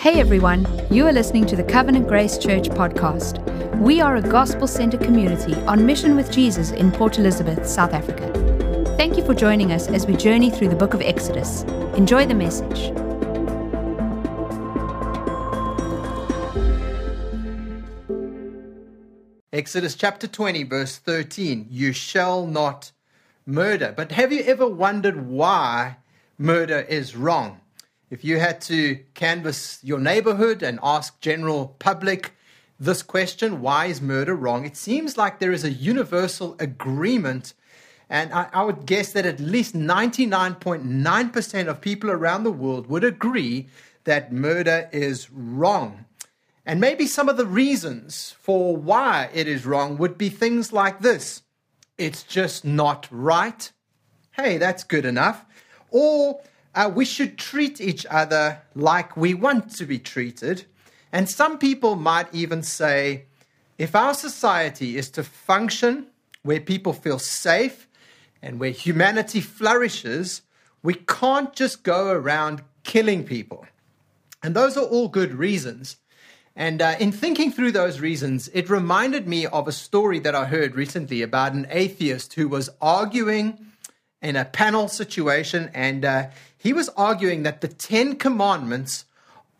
Hey everyone, you are listening to the Covenant Grace Church podcast. We are a gospel centered community on mission with Jesus in Port Elizabeth, South Africa. Thank you for joining us as we journey through the book of Exodus. Enjoy the message. Exodus chapter 20, verse 13 You shall not murder. But have you ever wondered why murder is wrong? If you had to canvass your neighborhood and ask general public this question, why is murder wrong? It seems like there is a universal agreement. And I, I would guess that at least 99.9% of people around the world would agree that murder is wrong. And maybe some of the reasons for why it is wrong would be things like this it's just not right. Hey, that's good enough. Or uh, we should treat each other like we want to be treated. And some people might even say if our society is to function where people feel safe and where humanity flourishes, we can't just go around killing people. And those are all good reasons. And uh, in thinking through those reasons, it reminded me of a story that I heard recently about an atheist who was arguing in a panel situation, and uh, he was arguing that the Ten Commandments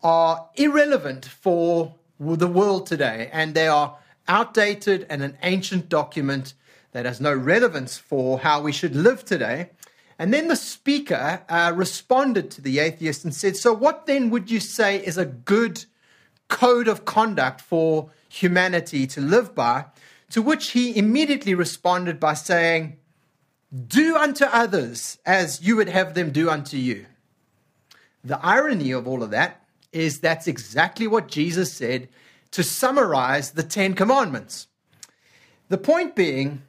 are irrelevant for the world today, and they are outdated and an ancient document that has no relevance for how we should live today. And then the speaker uh, responded to the atheist and said, So, what then would you say is a good code of conduct for humanity to live by? To which he immediately responded by saying, do unto others as you would have them do unto you. The irony of all of that is that's exactly what Jesus said to summarize the Ten Commandments. The point being,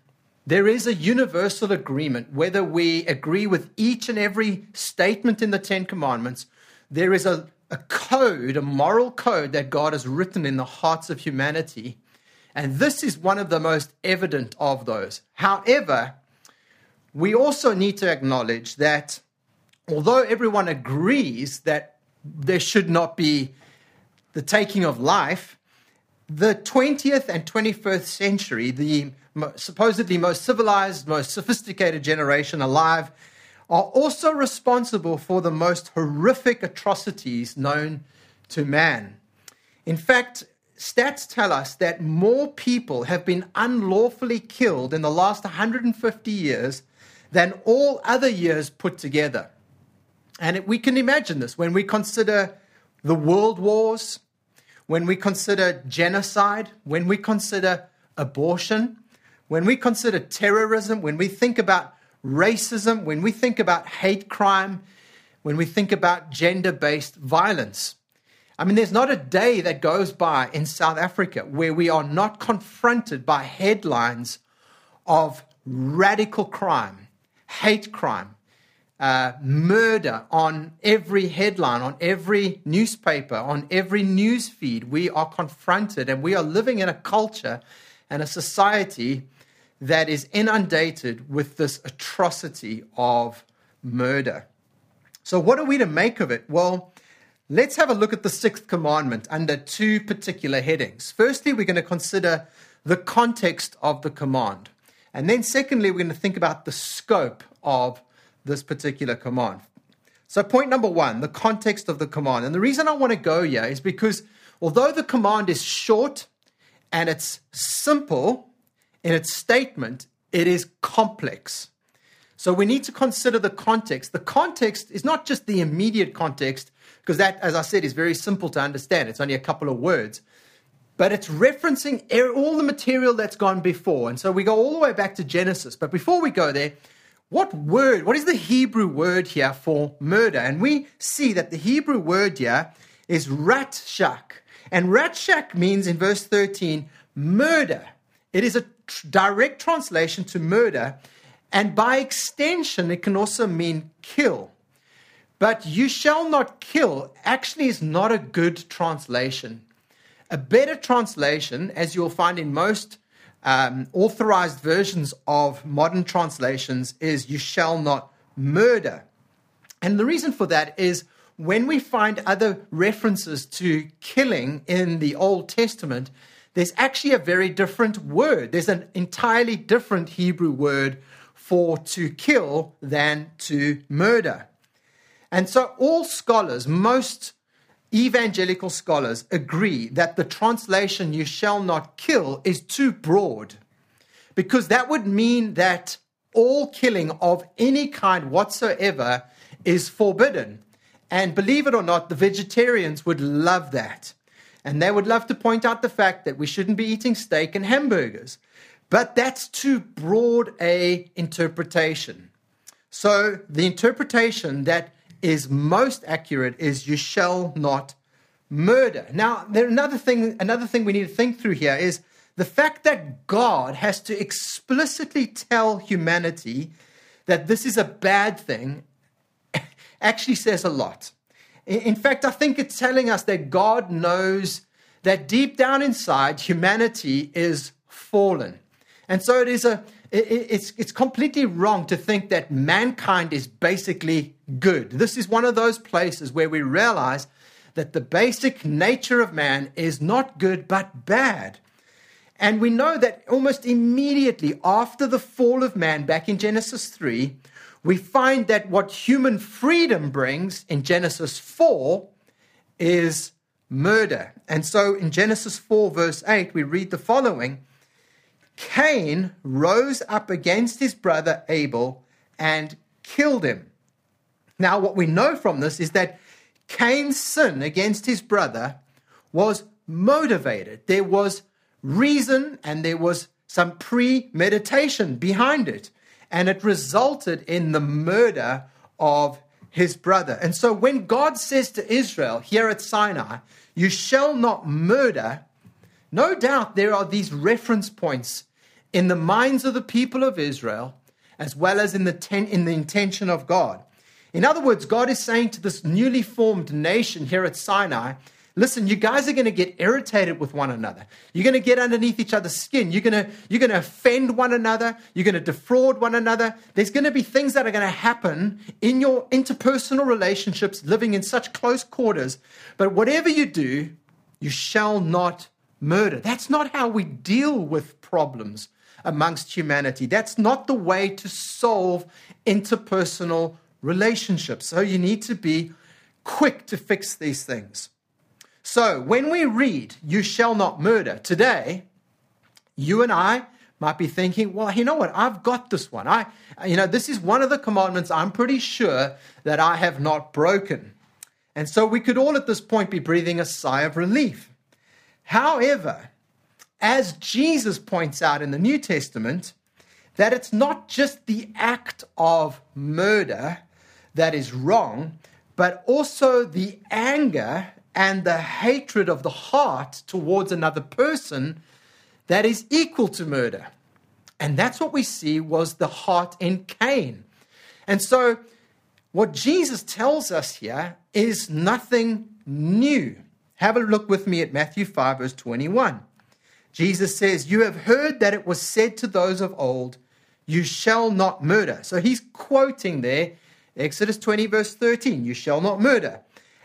there is a universal agreement, whether we agree with each and every statement in the Ten Commandments, there is a, a code, a moral code that God has written in the hearts of humanity. And this is one of the most evident of those. However, we also need to acknowledge that although everyone agrees that there should not be the taking of life, the 20th and 21st century, the supposedly most civilized, most sophisticated generation alive, are also responsible for the most horrific atrocities known to man. In fact, stats tell us that more people have been unlawfully killed in the last 150 years than all other years put together. And we can imagine this when we consider the world wars, when we consider genocide, when we consider abortion, when we consider terrorism, when we think about racism, when we think about hate crime, when we think about gender based violence. I mean, there's not a day that goes by in South Africa where we are not confronted by headlines of radical crime, hate crime, uh, murder on every headline, on every newspaper, on every news feed. We are confronted and we are living in a culture and a society that is inundated with this atrocity of murder. So, what are we to make of it? Well, let's have a look at the sixth commandment under two particular headings. Firstly, we're going to consider the context of the command. And then, secondly, we're going to think about the scope of this particular command. So, point number one, the context of the command. And the reason I want to go here is because although the command is short and it's simple in its statement, it is complex. So, we need to consider the context. The context is not just the immediate context, because that, as I said, is very simple to understand. It's only a couple of words but it's referencing er, all the material that's gone before. And so we go all the way back to Genesis. But before we go there, what word, what is the Hebrew word here for murder? And we see that the Hebrew word here is ratshak. And ratshak means in verse 13, murder. It is a tr- direct translation to murder. And by extension, it can also mean kill. But you shall not kill actually is not a good translation. A better translation, as you'll find in most um, authorized versions of modern translations, is you shall not murder. And the reason for that is when we find other references to killing in the Old Testament, there's actually a very different word. There's an entirely different Hebrew word for to kill than to murder. And so all scholars, most evangelical scholars, agree that the translation, you shall not kill, is too broad because that would mean that all killing of any kind whatsoever is forbidden. And believe it or not, the vegetarians would love that. And they would love to point out the fact that we shouldn't be eating steak and hamburgers. But that's too broad a interpretation. So the interpretation that is most accurate is you shall not murder. Now, there another thing another thing we need to think through here is the fact that God has to explicitly tell humanity that this is a bad thing actually says a lot. In fact, I think it's telling us that God knows that deep down inside, humanity is fallen. And so it is a it's, it's completely wrong to think that mankind is basically good. This is one of those places where we realize that the basic nature of man is not good but bad. And we know that almost immediately after the fall of man, back in Genesis 3, we find that what human freedom brings in Genesis 4 is murder. And so in Genesis 4, verse 8, we read the following Cain rose up against his brother Abel and killed him. Now, what we know from this is that Cain's sin against his brother was motivated. There was reason and there was some premeditation behind it. And it resulted in the murder of his brother. And so when God says to Israel here at Sinai, You shall not murder, no doubt there are these reference points in the minds of the people of Israel as well as in the, ten, in the intention of God. In other words, God is saying to this newly formed nation here at Sinai, Listen, you guys are going to get irritated with one another. You're going to get underneath each other's skin. You're going to, you're going to offend one another. You're going to defraud one another. There's going to be things that are going to happen in your interpersonal relationships, living in such close quarters. But whatever you do, you shall not murder. That's not how we deal with problems amongst humanity. That's not the way to solve interpersonal relationships. So you need to be quick to fix these things. So when we read, you shall not murder today, you and I might be thinking, well, you know what? I've got this one. I, you know, this is one of the commandments I'm pretty sure that I have not broken. And so we could all at this point be breathing a sigh of relief. However, as Jesus points out in the New Testament, that it's not just the act of murder that is wrong, but also the anger and the hatred of the heart towards another person that is equal to murder. And that's what we see was the heart in Cain. And so, what Jesus tells us here is nothing new. Have a look with me at Matthew 5, verse 21. Jesus says, You have heard that it was said to those of old, You shall not murder. So he's quoting there Exodus 20, verse 13, You shall not murder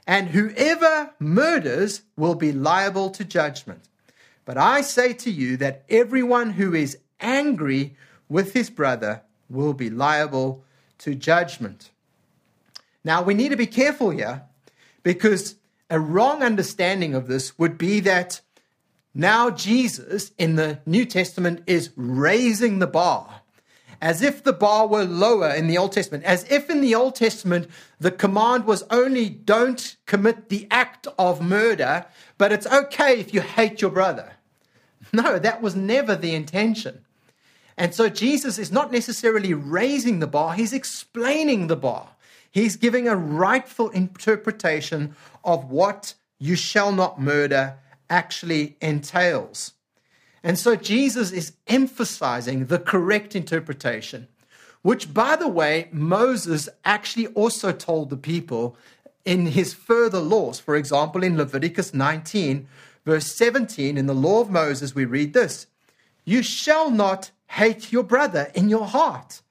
and whoever murders will be liable to judgment. But I say to you that everyone who is angry with his brother will be liable to judgment. Now, we need to be careful here because a wrong understanding of this would be that now Jesus in the New Testament is raising the bar as if the bar were lower in the Old Testament, as if in the Old Testament the command was only don't commit the act of murder, but it's okay if you hate your brother. No, that was never the intention. And so Jesus is not necessarily raising the bar, he's explaining the bar. He's giving a rightful interpretation of what you shall not murder actually entails. And so Jesus is emphasizing the correct interpretation, which, by the way, Moses actually also told the people in his further laws. For example, in Leviticus 19, verse 17, in the law of Moses, we read this You shall not hate your brother in your heart,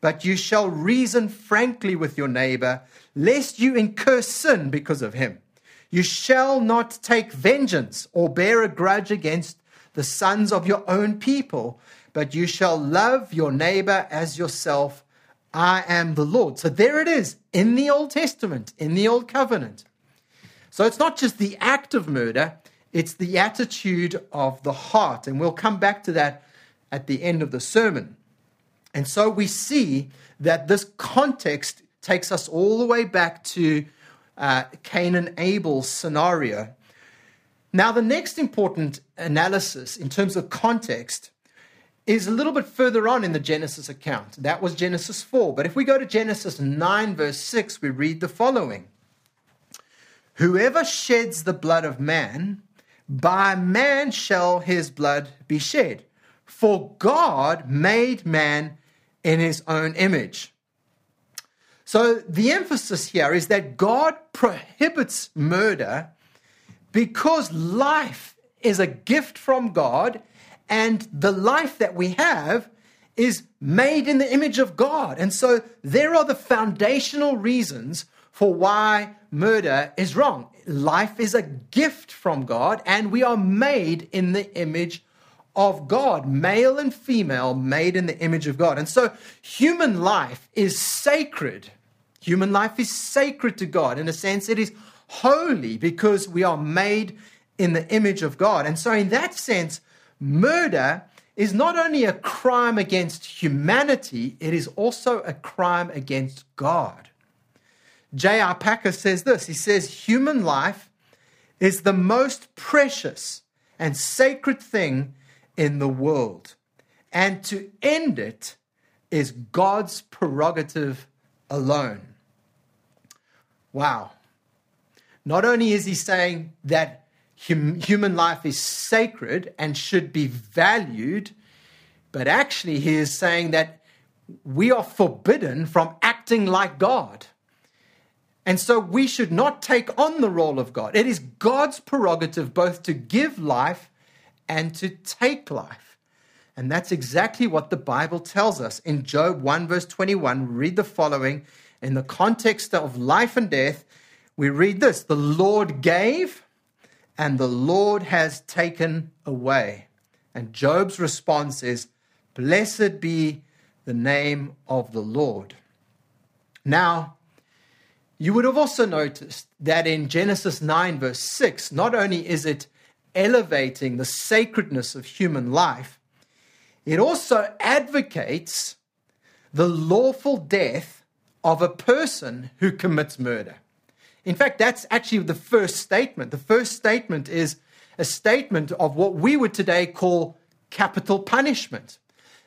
but you shall reason frankly with your neighbor, lest you incur sin because of him. You shall not take vengeance or bear a grudge against the sons of your own people, but you shall love your neighbor as yourself. I am the Lord. So there it is in the Old Testament, in the Old Covenant. So it's not just the act of murder, it's the attitude of the heart. And we'll come back to that at the end of the sermon. And so we see that this context takes us all the way back to uh, Cain and Abel scenario. Now, the next important analysis in terms of context is a little bit further on in the Genesis account. That was Genesis 4. But if we go to Genesis 9, verse 6, we read the following Whoever sheds the blood of man, by man shall his blood be shed. For God made man in his own image. So the emphasis here is that God prohibits murder because life is a gift from God and the life that we have is made in the image of God. And so there are the foundational reasons for why murder is wrong. Life is a gift from God and we are made in the image of God, male and female, made in the image of God. And so human life is sacred. Human life is sacred to God. In a sense, it is holy because we are made in the image of God. And so, in that sense, murder is not only a crime against humanity, it is also a crime against God. J.I. Packer says this he says, Human life is the most precious and sacred thing in the world. And to end it is God's prerogative alone. Wow. Not only is he saying that hum- human life is sacred and should be valued, but actually he is saying that we are forbidden from acting like God. And so we should not take on the role of God. It is God's prerogative both to give life and to take life. And that's exactly what the Bible tells us. In Job 1, verse 21, read the following. In the context of life and death, we read this The Lord gave, and the Lord has taken away. And Job's response is, Blessed be the name of the Lord. Now, you would have also noticed that in Genesis 9, verse 6, not only is it elevating the sacredness of human life, it also advocates the lawful death of a person who commits murder. In fact, that's actually the first statement. The first statement is a statement of what we would today call capital punishment.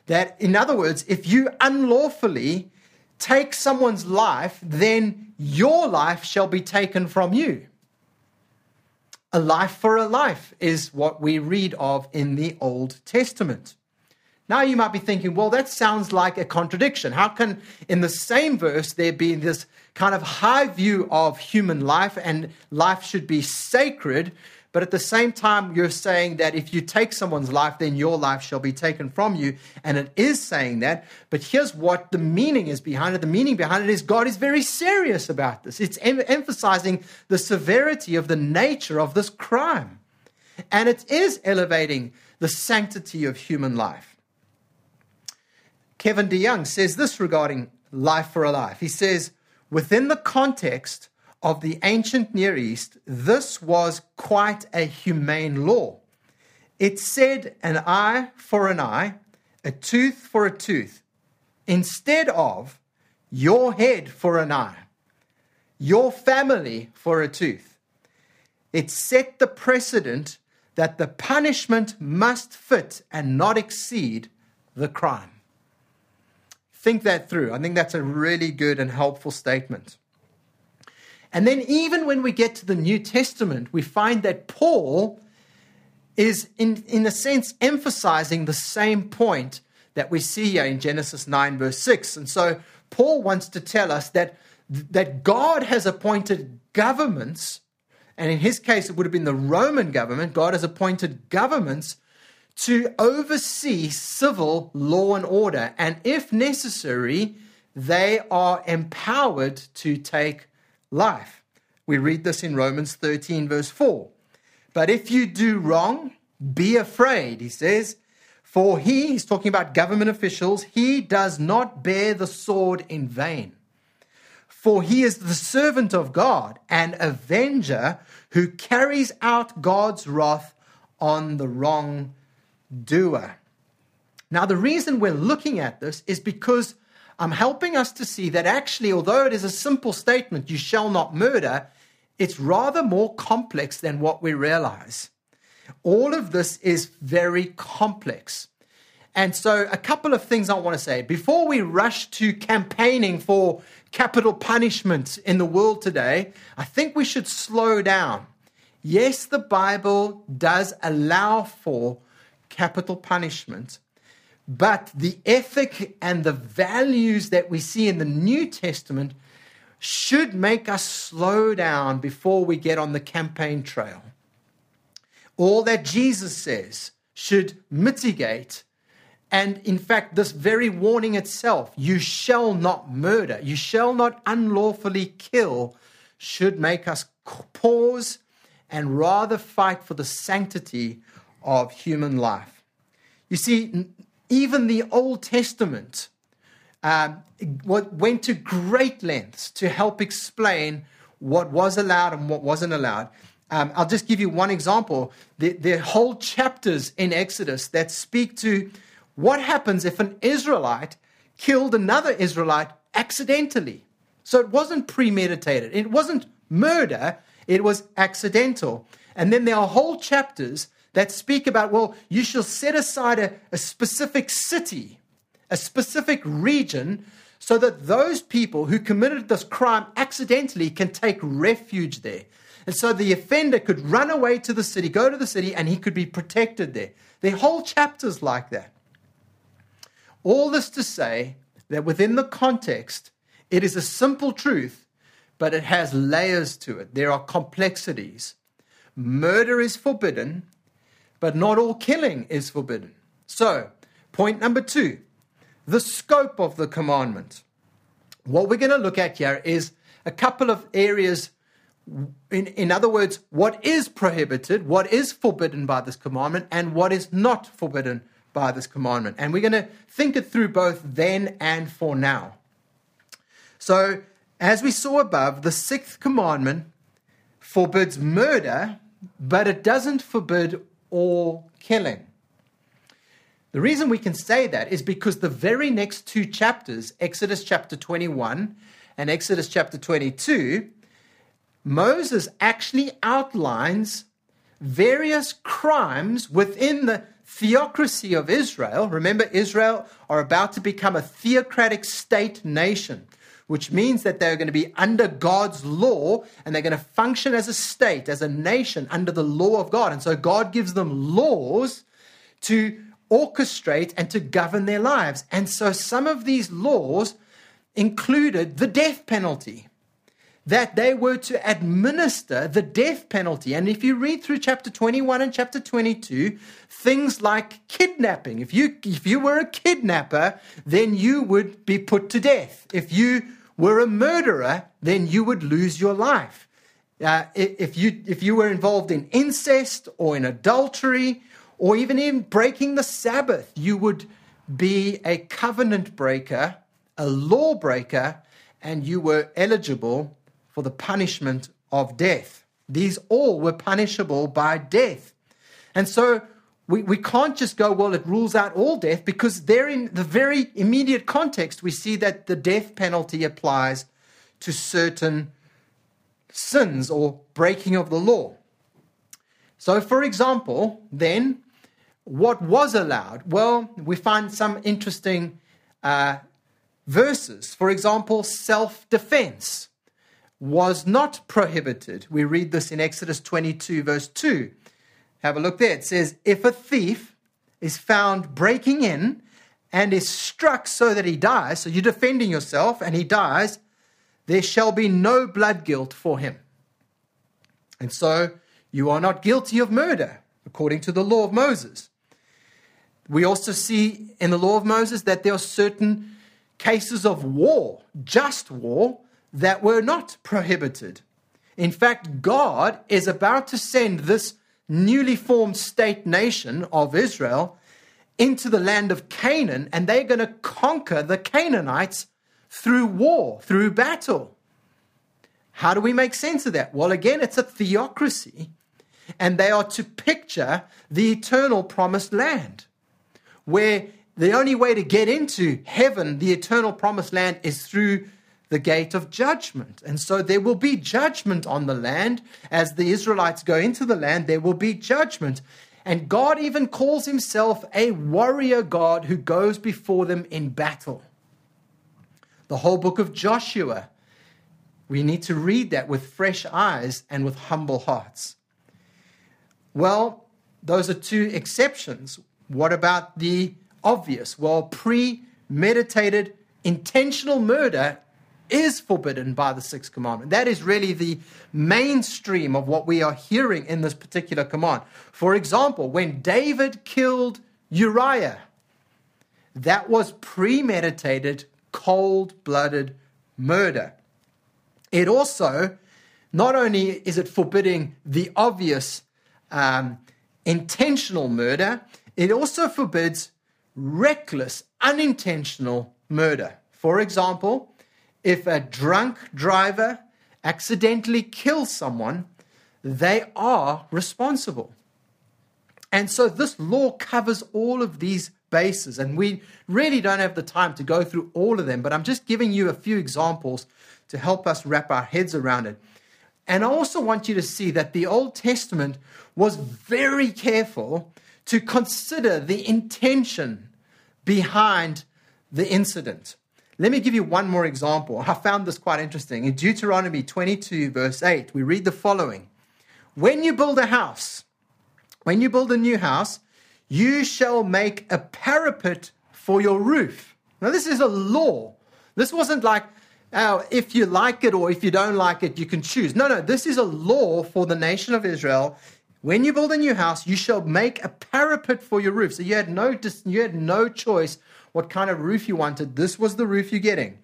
That, in other words, if you unlawfully take someone's life, then your life shall be taken from you. A life for a life is what we read of in the Old Testament. Now you might be thinking, well, that sounds like a contradiction. How can, in the same verse, there be this kind of high view of human life and life should be sacred, but at the same time, you're saying that if you take someone's life, then your life shall be taken from you. And it is saying that. But here's what the meaning is behind it. The meaning behind it is God is very serious about this. It's em- emphasizing the severity of the nature of this crime. And it is elevating the sanctity of human life. Kevin DeYoung says this regarding life for a life. He says, within the context of the ancient Near East, this was quite a humane law. It said an eye for an eye, a tooth for a tooth, instead of your head for an eye, your family for a tooth. It set the precedent that the punishment must fit and not exceed the crime. Think that through. I think that's a really good and helpful statement. And then, even when we get to the New Testament, we find that Paul is, in, in a sense, emphasizing the same point that we see here in Genesis 9, verse 6. And so, Paul wants to tell us that, that God has appointed governments, and in his case, it would have been the Roman government. God has appointed governments to oversee civil law and order, and if necessary, they are empowered to take life. We read this in Romans 13, verse 4. But if you do wrong, be afraid, he says, for he, he's talking about government officials, he does not bear the sword in vain. For he is the servant of God, an avenger who carries out God's wrath on the wrongdoer. Now, the reason we're looking at this is because I'm helping us to see that actually, although it is a simple statement, you shall not murder, it's rather more complex than what we realize. All of this is very complex. And so, a couple of things I want to say. Before we rush to campaigning for capital punishment in the world today, I think we should slow down. Yes, the Bible does allow for capital punishment, but the ethic and the values that we see in the New Testament should make us slow down before we get on the campaign trail. All that Jesus says should mitigate. And in fact, this very warning itself, you shall not murder, you shall not unlawfully kill, should make us pause and rather fight for the sanctity of human life. You see, even the Old Testament um, went to great lengths to help explain what was allowed and what wasn't allowed. Um, I'll just give you one example. There, are whole chapters in Exodus that speak to what happens if an Israelite killed another Israelite accidentally. So it wasn't premeditated, it wasn't murder, it was accidental. And then there are whole chapters that speak about, well, you shall set aside a, a specific city, a specific region, so that those people who committed this crime accidentally can take refuge there. And so the offender could run away to the city, go to the city, and he could be protected there. There are whole chapters like that. All this to say that within the context, it is a simple truth, but it has layers to it. There are complexities. Murder is forbidden, but not all killing is forbidden. So, point number two the scope of the commandment. What we're going to look at here is a couple of areas. In, in other words, what is prohibited, what is forbidden by this commandment, and what is not forbidden by this commandment. And we're going to think it through both then and for now. So, as we saw above, the sixth commandment forbids murder, but it doesn't forbid all killing. The reason we can say that is because the very next two chapters, Exodus chapter 21 and Exodus chapter 22, Moses actually outlines various crimes within the theocracy of Israel. Remember, Israel are about to become a theocratic state nation which means that they're going to be under God's law and they're going to function as a state, as a nation under the law of God. And so God gives them laws to orchestrate and to govern their lives. And so some of these laws included the death penalty. That they were to administer the death penalty. And if you read through chapter 21 and chapter 22, things like kidnapping. If you, if you were a kidnapper, then you would be put to death. If you were a murderer, then you would lose your life. Uh, if, you, if you were involved in incest or in adultery or even in breaking the Sabbath, you would be a covenant breaker, a lawbreaker, and you were eligible for the punishment of death. These all were punishable by death. And so we, we can't just go, well, it rules out all death, because there in the very immediate context, we see that the death penalty applies to certain sins or breaking of the law. So, for example, then, what was allowed? Well, we find some interesting uh, verses. For example, self defense was not prohibited. We read this in Exodus 22, verse 2. Have a look there. It says, If a thief is found breaking in and is struck so that he dies, so you're defending yourself and he dies, there shall be no blood guilt for him. And so you are not guilty of murder, according to the law of Moses. We also see in the law of Moses that there are certain cases of war, just war, that were not prohibited. In fact, God is about to send this newly formed state nation of Israel into the land of Canaan, and they're going to conquer the Canaanites through war, through battle. How do we make sense of that? Well, again, it's a theocracy, and they are to picture the eternal promised land, where the only way to get into heaven, the eternal promised land, is through the gate of judgment. And so there will be judgment on the land. As the Israelites go into the land, there will be judgment. And God even calls himself a warrior God who goes before them in battle. The whole book of Joshua, we need to read that with fresh eyes and with humble hearts. Well, those are two exceptions. What about the obvious? Well, premeditated intentional murder is forbidden by the sixth commandment. That is really the mainstream of what we are hearing in this particular command. For example, when David killed Uriah, that was premeditated, cold blooded murder. It also, not only is it forbidding the obvious um, intentional murder, it also forbids reckless, unintentional murder. For example, if a drunk driver accidentally kills someone, they are responsible. And so this law covers all of these bases, and we really don't have the time to go through all of them, but I'm just giving you a few examples to help us wrap our heads around it. And I also want you to see that the Old Testament was very careful to consider the intention behind the incident. Let me give you one more example. I found this quite interesting. In Deuteronomy 22, verse 8, we read the following When you build a house, when you build a new house, you shall make a parapet for your roof. Now, this is a law. This wasn't like, oh, if you like it or if you don't like it, you can choose. No, no, this is a law for the nation of Israel. When you build a new house, you shall make a parapet for your roof. So you had no, you had no choice what kind of roof you wanted. This was the roof you're getting.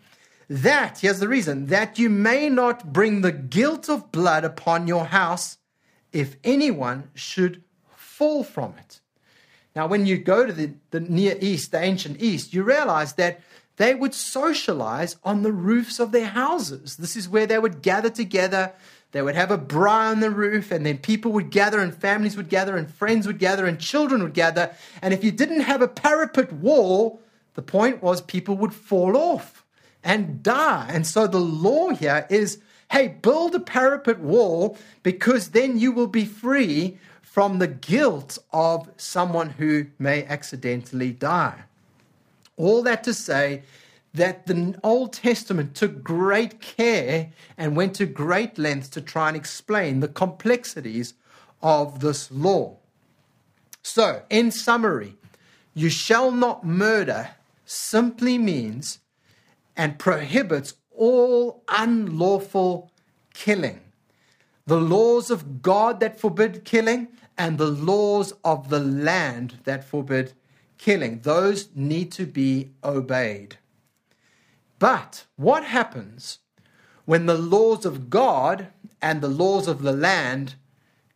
That, here's the reason, that you may not bring the guilt of blood upon your house if anyone should fall from it. Now, when you go to the, the Near East, the ancient East, you realize that they would socialize on the roofs of their houses. This is where they would gather together. They would have a braai on the roof, and then people would gather, and families would gather, and friends would gather, and children would gather. And if you didn't have a parapet wall, the point was people would fall off and die. And so the law here is hey, build a parapet wall because then you will be free from the guilt of someone who may accidentally die. All that to say that the Old Testament took great care and went to great lengths to try and explain the complexities of this law. So, in summary, you shall not murder simply means and prohibits all unlawful killing. The laws of God that forbid killing and the laws of the land that forbid killing. Those need to be obeyed. But what happens when the laws of God and the laws of the land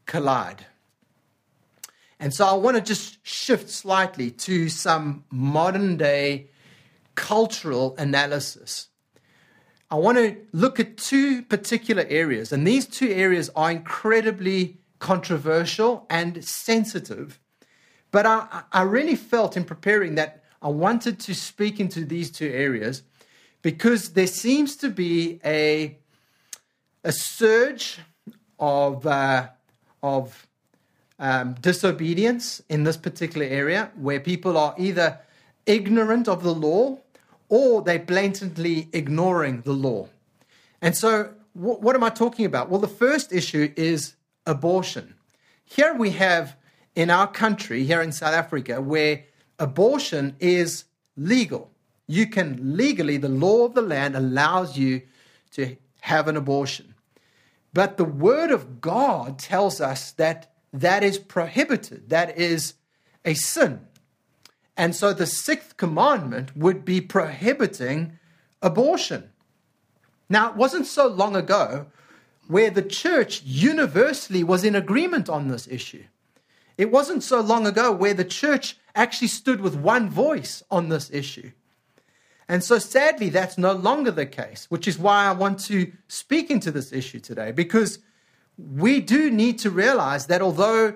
collide? And so I want to just shift slightly to some modern day cultural analysis. I want to look at two particular areas, and these two areas are incredibly controversial and sensitive. But I, I really felt in preparing that I wanted to speak into these two areas because there seems to be a, a surge of, uh, of um, disobedience in this particular area where people are either ignorant of the law or they're blatantly ignoring the law. And so, wh- what am I talking about? Well, the first issue is abortion. Here we have in our country, here in South Africa, where abortion is legal. You can legally, the law of the land allows you to have an abortion. But the word of God tells us that that is prohibited. That is a sin. And so the sixth commandment would be prohibiting abortion. Now, it wasn't so long ago where the church universally was in agreement on this issue. It wasn't so long ago where the church actually stood with one voice on this issue. And so sadly, that's no longer the case, which is why I want to speak into this issue today, because we do need to realize that although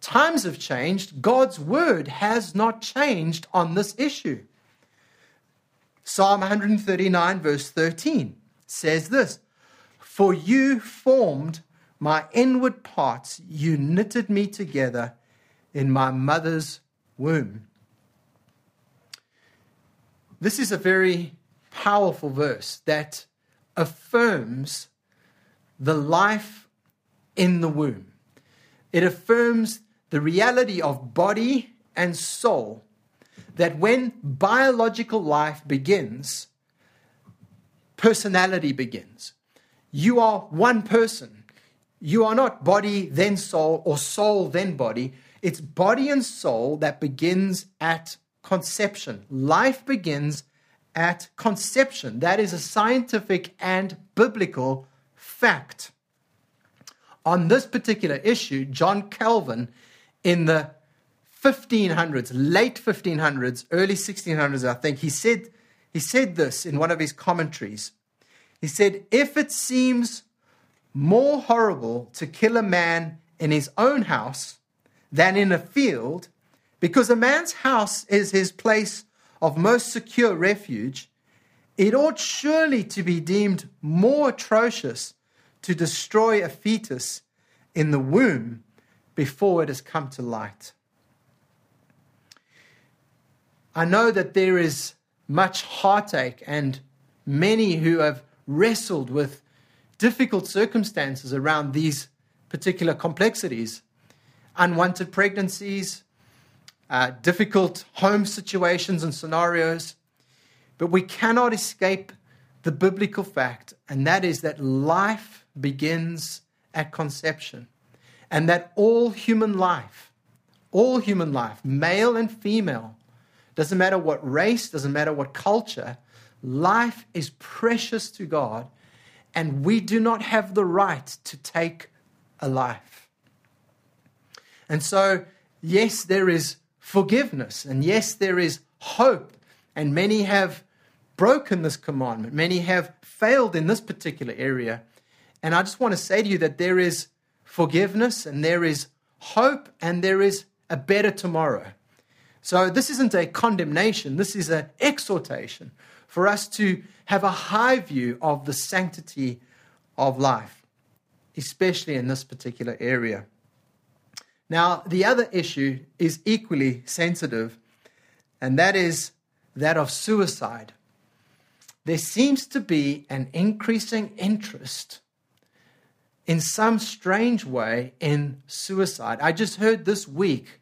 times have changed, God's word has not changed on this issue. Psalm 139, verse 13 says this For you formed my inward parts, you knitted me together in my mother's womb. This is a very powerful verse that affirms the life in the womb. It affirms the reality of body and soul that when biological life begins, personality begins. You are one person. You are not body, then soul, or soul, then body. It's body and soul that begins at conception. Life begins at conception. That is a scientific and biblical fact. On this particular issue, John Calvin, in the 1500s, late 1500s, early 1600s, I think, he said, he said this in one of his commentaries. He said, If it seems more horrible to kill a man in his own house than in a field, because a man's house is his place of most secure refuge, it ought surely to be deemed more atrocious to destroy a fetus in the womb before it has come to light. I know that there is much heartache and many who have wrestled with difficult circumstances around these particular complexities unwanted pregnancies, uh, difficult home situations and scenarios. But we cannot escape the biblical fact, and that is that life begins at conception, and that all human life, all human life, male and female, doesn't matter what race, doesn't matter what culture, life is precious to God, and we do not have the right to take a life. And so, yes, there is forgiveness, and yes, there is hope, and many have broken this commandment, many have failed in this particular area. And I just want to say to you that there is forgiveness, and there is hope, and there is a better tomorrow. So, this isn't a condemnation, this is an exhortation for us to have a high view of the sanctity of life, especially in this particular area. Now, the other issue is equally sensitive, and that is that of suicide. There seems to be an increasing interest in some strange way in suicide. I just heard this week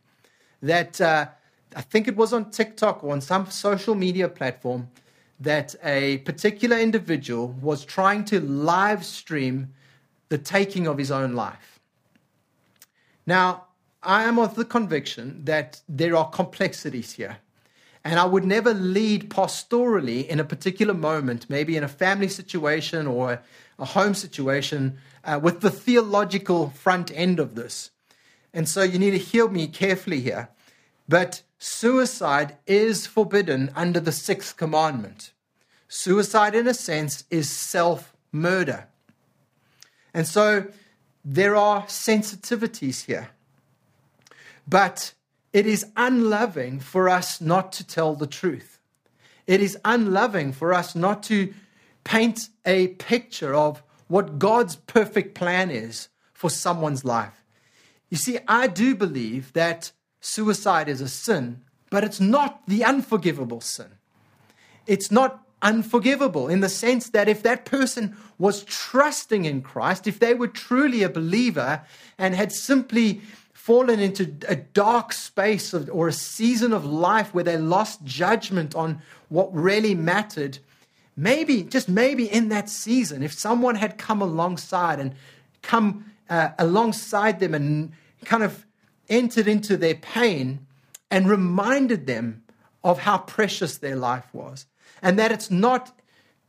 that uh, I think it was on TikTok or on some social media platform that a particular individual was trying to live stream the taking of his own life. Now, I am of the conviction that there are complexities here. And I would never lead pastorally in a particular moment, maybe in a family situation or a home situation, uh, with the theological front end of this. And so you need to hear me carefully here. But suicide is forbidden under the sixth commandment. Suicide, in a sense, is self murder. And so there are sensitivities here. But it is unloving for us not to tell the truth. It is unloving for us not to paint a picture of what God's perfect plan is for someone's life. You see, I do believe that suicide is a sin, but it's not the unforgivable sin. It's not unforgivable in the sense that if that person was trusting in Christ, if they were truly a believer and had simply fallen into a dark space of, or a season of life where they lost judgment on what really mattered, maybe, just maybe in that season, if someone had come alongside and come uh, alongside them and kind of entered into their pain and reminded them of how precious their life was. And that it's not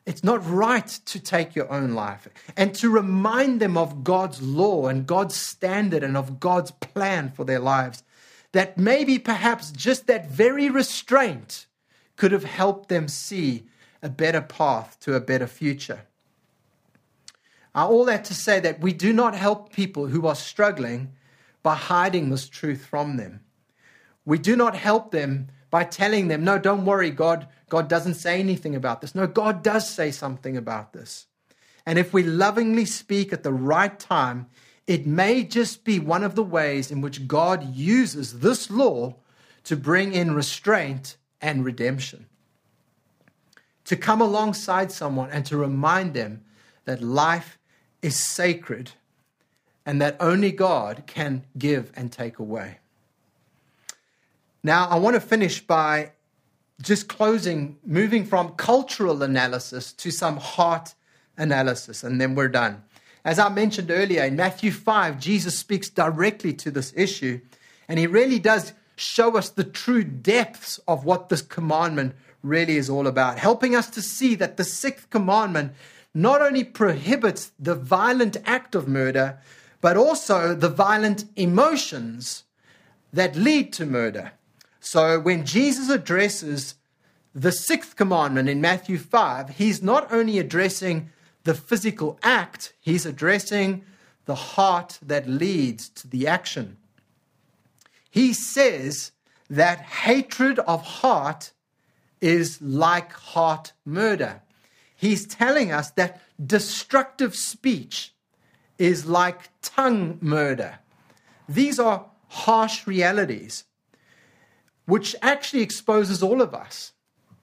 it's not right to take your own life and to remind them of God's law and God's standard and of God's plan for their lives that maybe perhaps just that very restraint could have helped them see a better path to a better future. All that to say that we do not help people who are struggling by hiding this truth from them. We do not help them by telling them, no, don't worry, God, God doesn't say anything about this. No, God does say something about this. And if we lovingly speak at the right time, it may just be one of the ways in which God uses this law to bring in restraint and redemption. To come alongside someone and to remind them that life is sacred and that only God can give and take away. Now, I want to finish by just closing, moving from cultural analysis to some heart analysis, and then we're done. As I mentioned earlier, in Matthew 5, Jesus speaks directly to this issue, and he really does show us the true depths of what this commandment really is all about, helping us to see that the sixth commandment not only prohibits the violent act of murder, but also the violent emotions that lead to murder. So when Jesus addresses the sixth commandment in Matthew 5, he's not only addressing the physical act, he's addressing the heart that leads to the action. He says that hatred of heart is like heart murder. He's telling us that destructive speech is like tongue murder. These are harsh realities, which actually exposes all of us.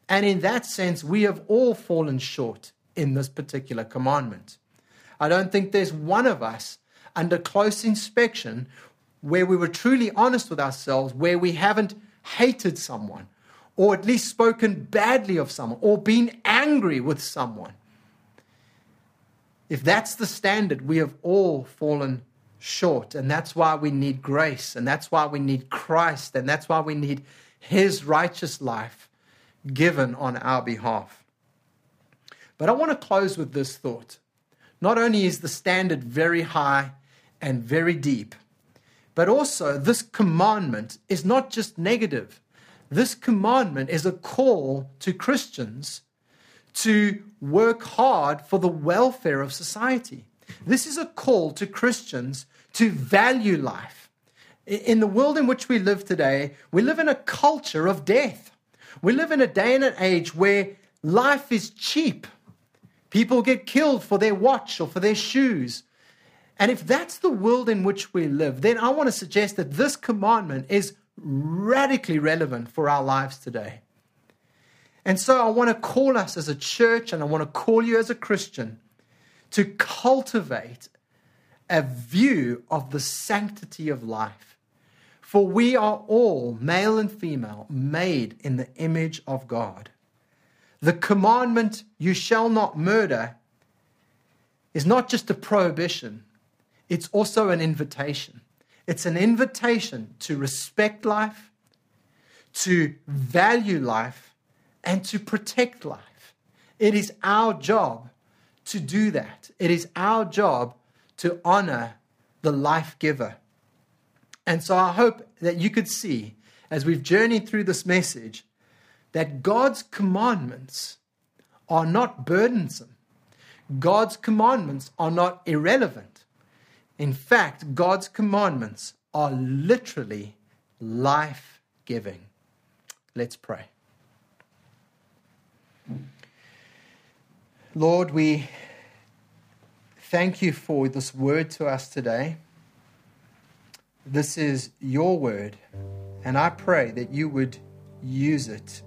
And in that sense, we have all fallen short in this particular commandment. I don't think there's one of us under close inspection where we were truly honest with ourselves, where we haven't hated someone, or at least spoken badly of someone or been angry with someone. If that's the standard, we have all fallen short. And that's why we need grace. And that's why we need Christ. And that's why we need His righteous life given on our behalf. But I want to close with this thought. Not only is the standard very high and very deep, but also this commandment is not just negative. This commandment is a call to Christians to work hard for the welfare of society. This is a call to Christians to value life. In the world in which we live today, we live in a culture of death. We live in a day and an age where life is cheap. People get killed for their watch or for their shoes. And if that's the world in which we live, then I want to suggest that this commandment is radically relevant for our lives today. And so I want to call us as a church and I want to call you as a Christian to cultivate a view of the sanctity of life. For we are all, male and female, made in the image of God. The commandment, you shall not murder, is not just a prohibition, it's also an invitation. It's an invitation to respect life, to value life, and to protect life. It is our job to do that. It is our job to honor the life giver. And so I hope that you could see as we've journeyed through this message that God's commandments are not burdensome. God's commandments are not irrelevant. In fact, God's commandments are literally life giving. Let's pray. Lord, we thank you for this word to us today. This is your word, and I pray that you would use it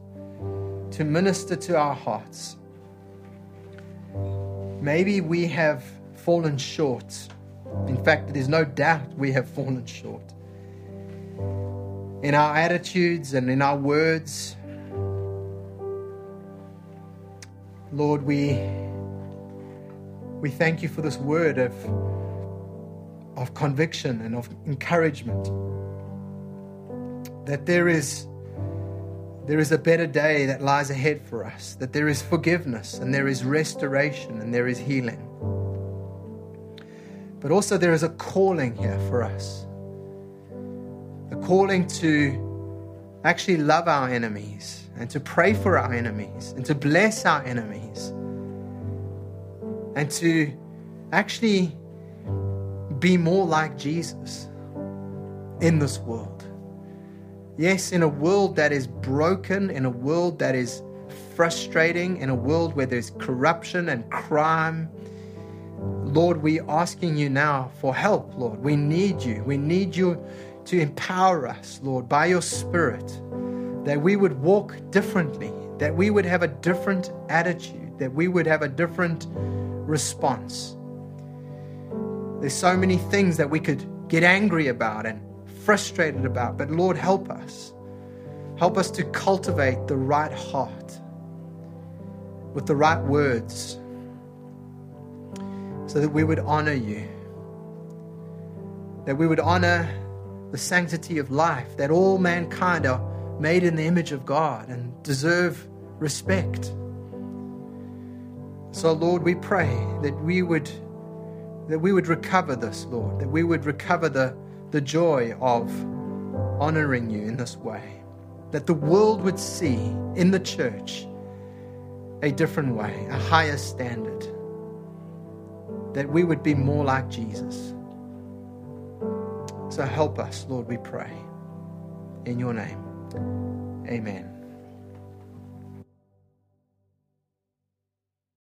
to minister to our hearts. Maybe we have fallen short in fact, there's no doubt we have fallen short. In our attitudes and in our words, Lord, we, we thank you for this word of, of conviction and of encouragement. That there is there is a better day that lies ahead for us, that there is forgiveness and there is restoration and there is healing. But also, there is a calling here for us a calling to actually love our enemies and to pray for our enemies and to bless our enemies and to actually be more like Jesus in this world. Yes, in a world that is broken, in a world that is frustrating, in a world where there's corruption and crime. Lord, we're asking you now for help, Lord. We need you. We need you to empower us, Lord, by your Spirit, that we would walk differently, that we would have a different attitude, that we would have a different response. There's so many things that we could get angry about and frustrated about, but Lord, help us. Help us to cultivate the right heart with the right words so that we would honor you, that we would honor the sanctity of life, that all mankind are made in the image of God and deserve respect. So, Lord, we pray that we would that we would recover this, Lord, that we would recover the, the joy of honoring you in this way, that the world would see in the church a different way, a higher standard, that we would be more like Jesus. So help us, Lord, we pray. In your name, amen.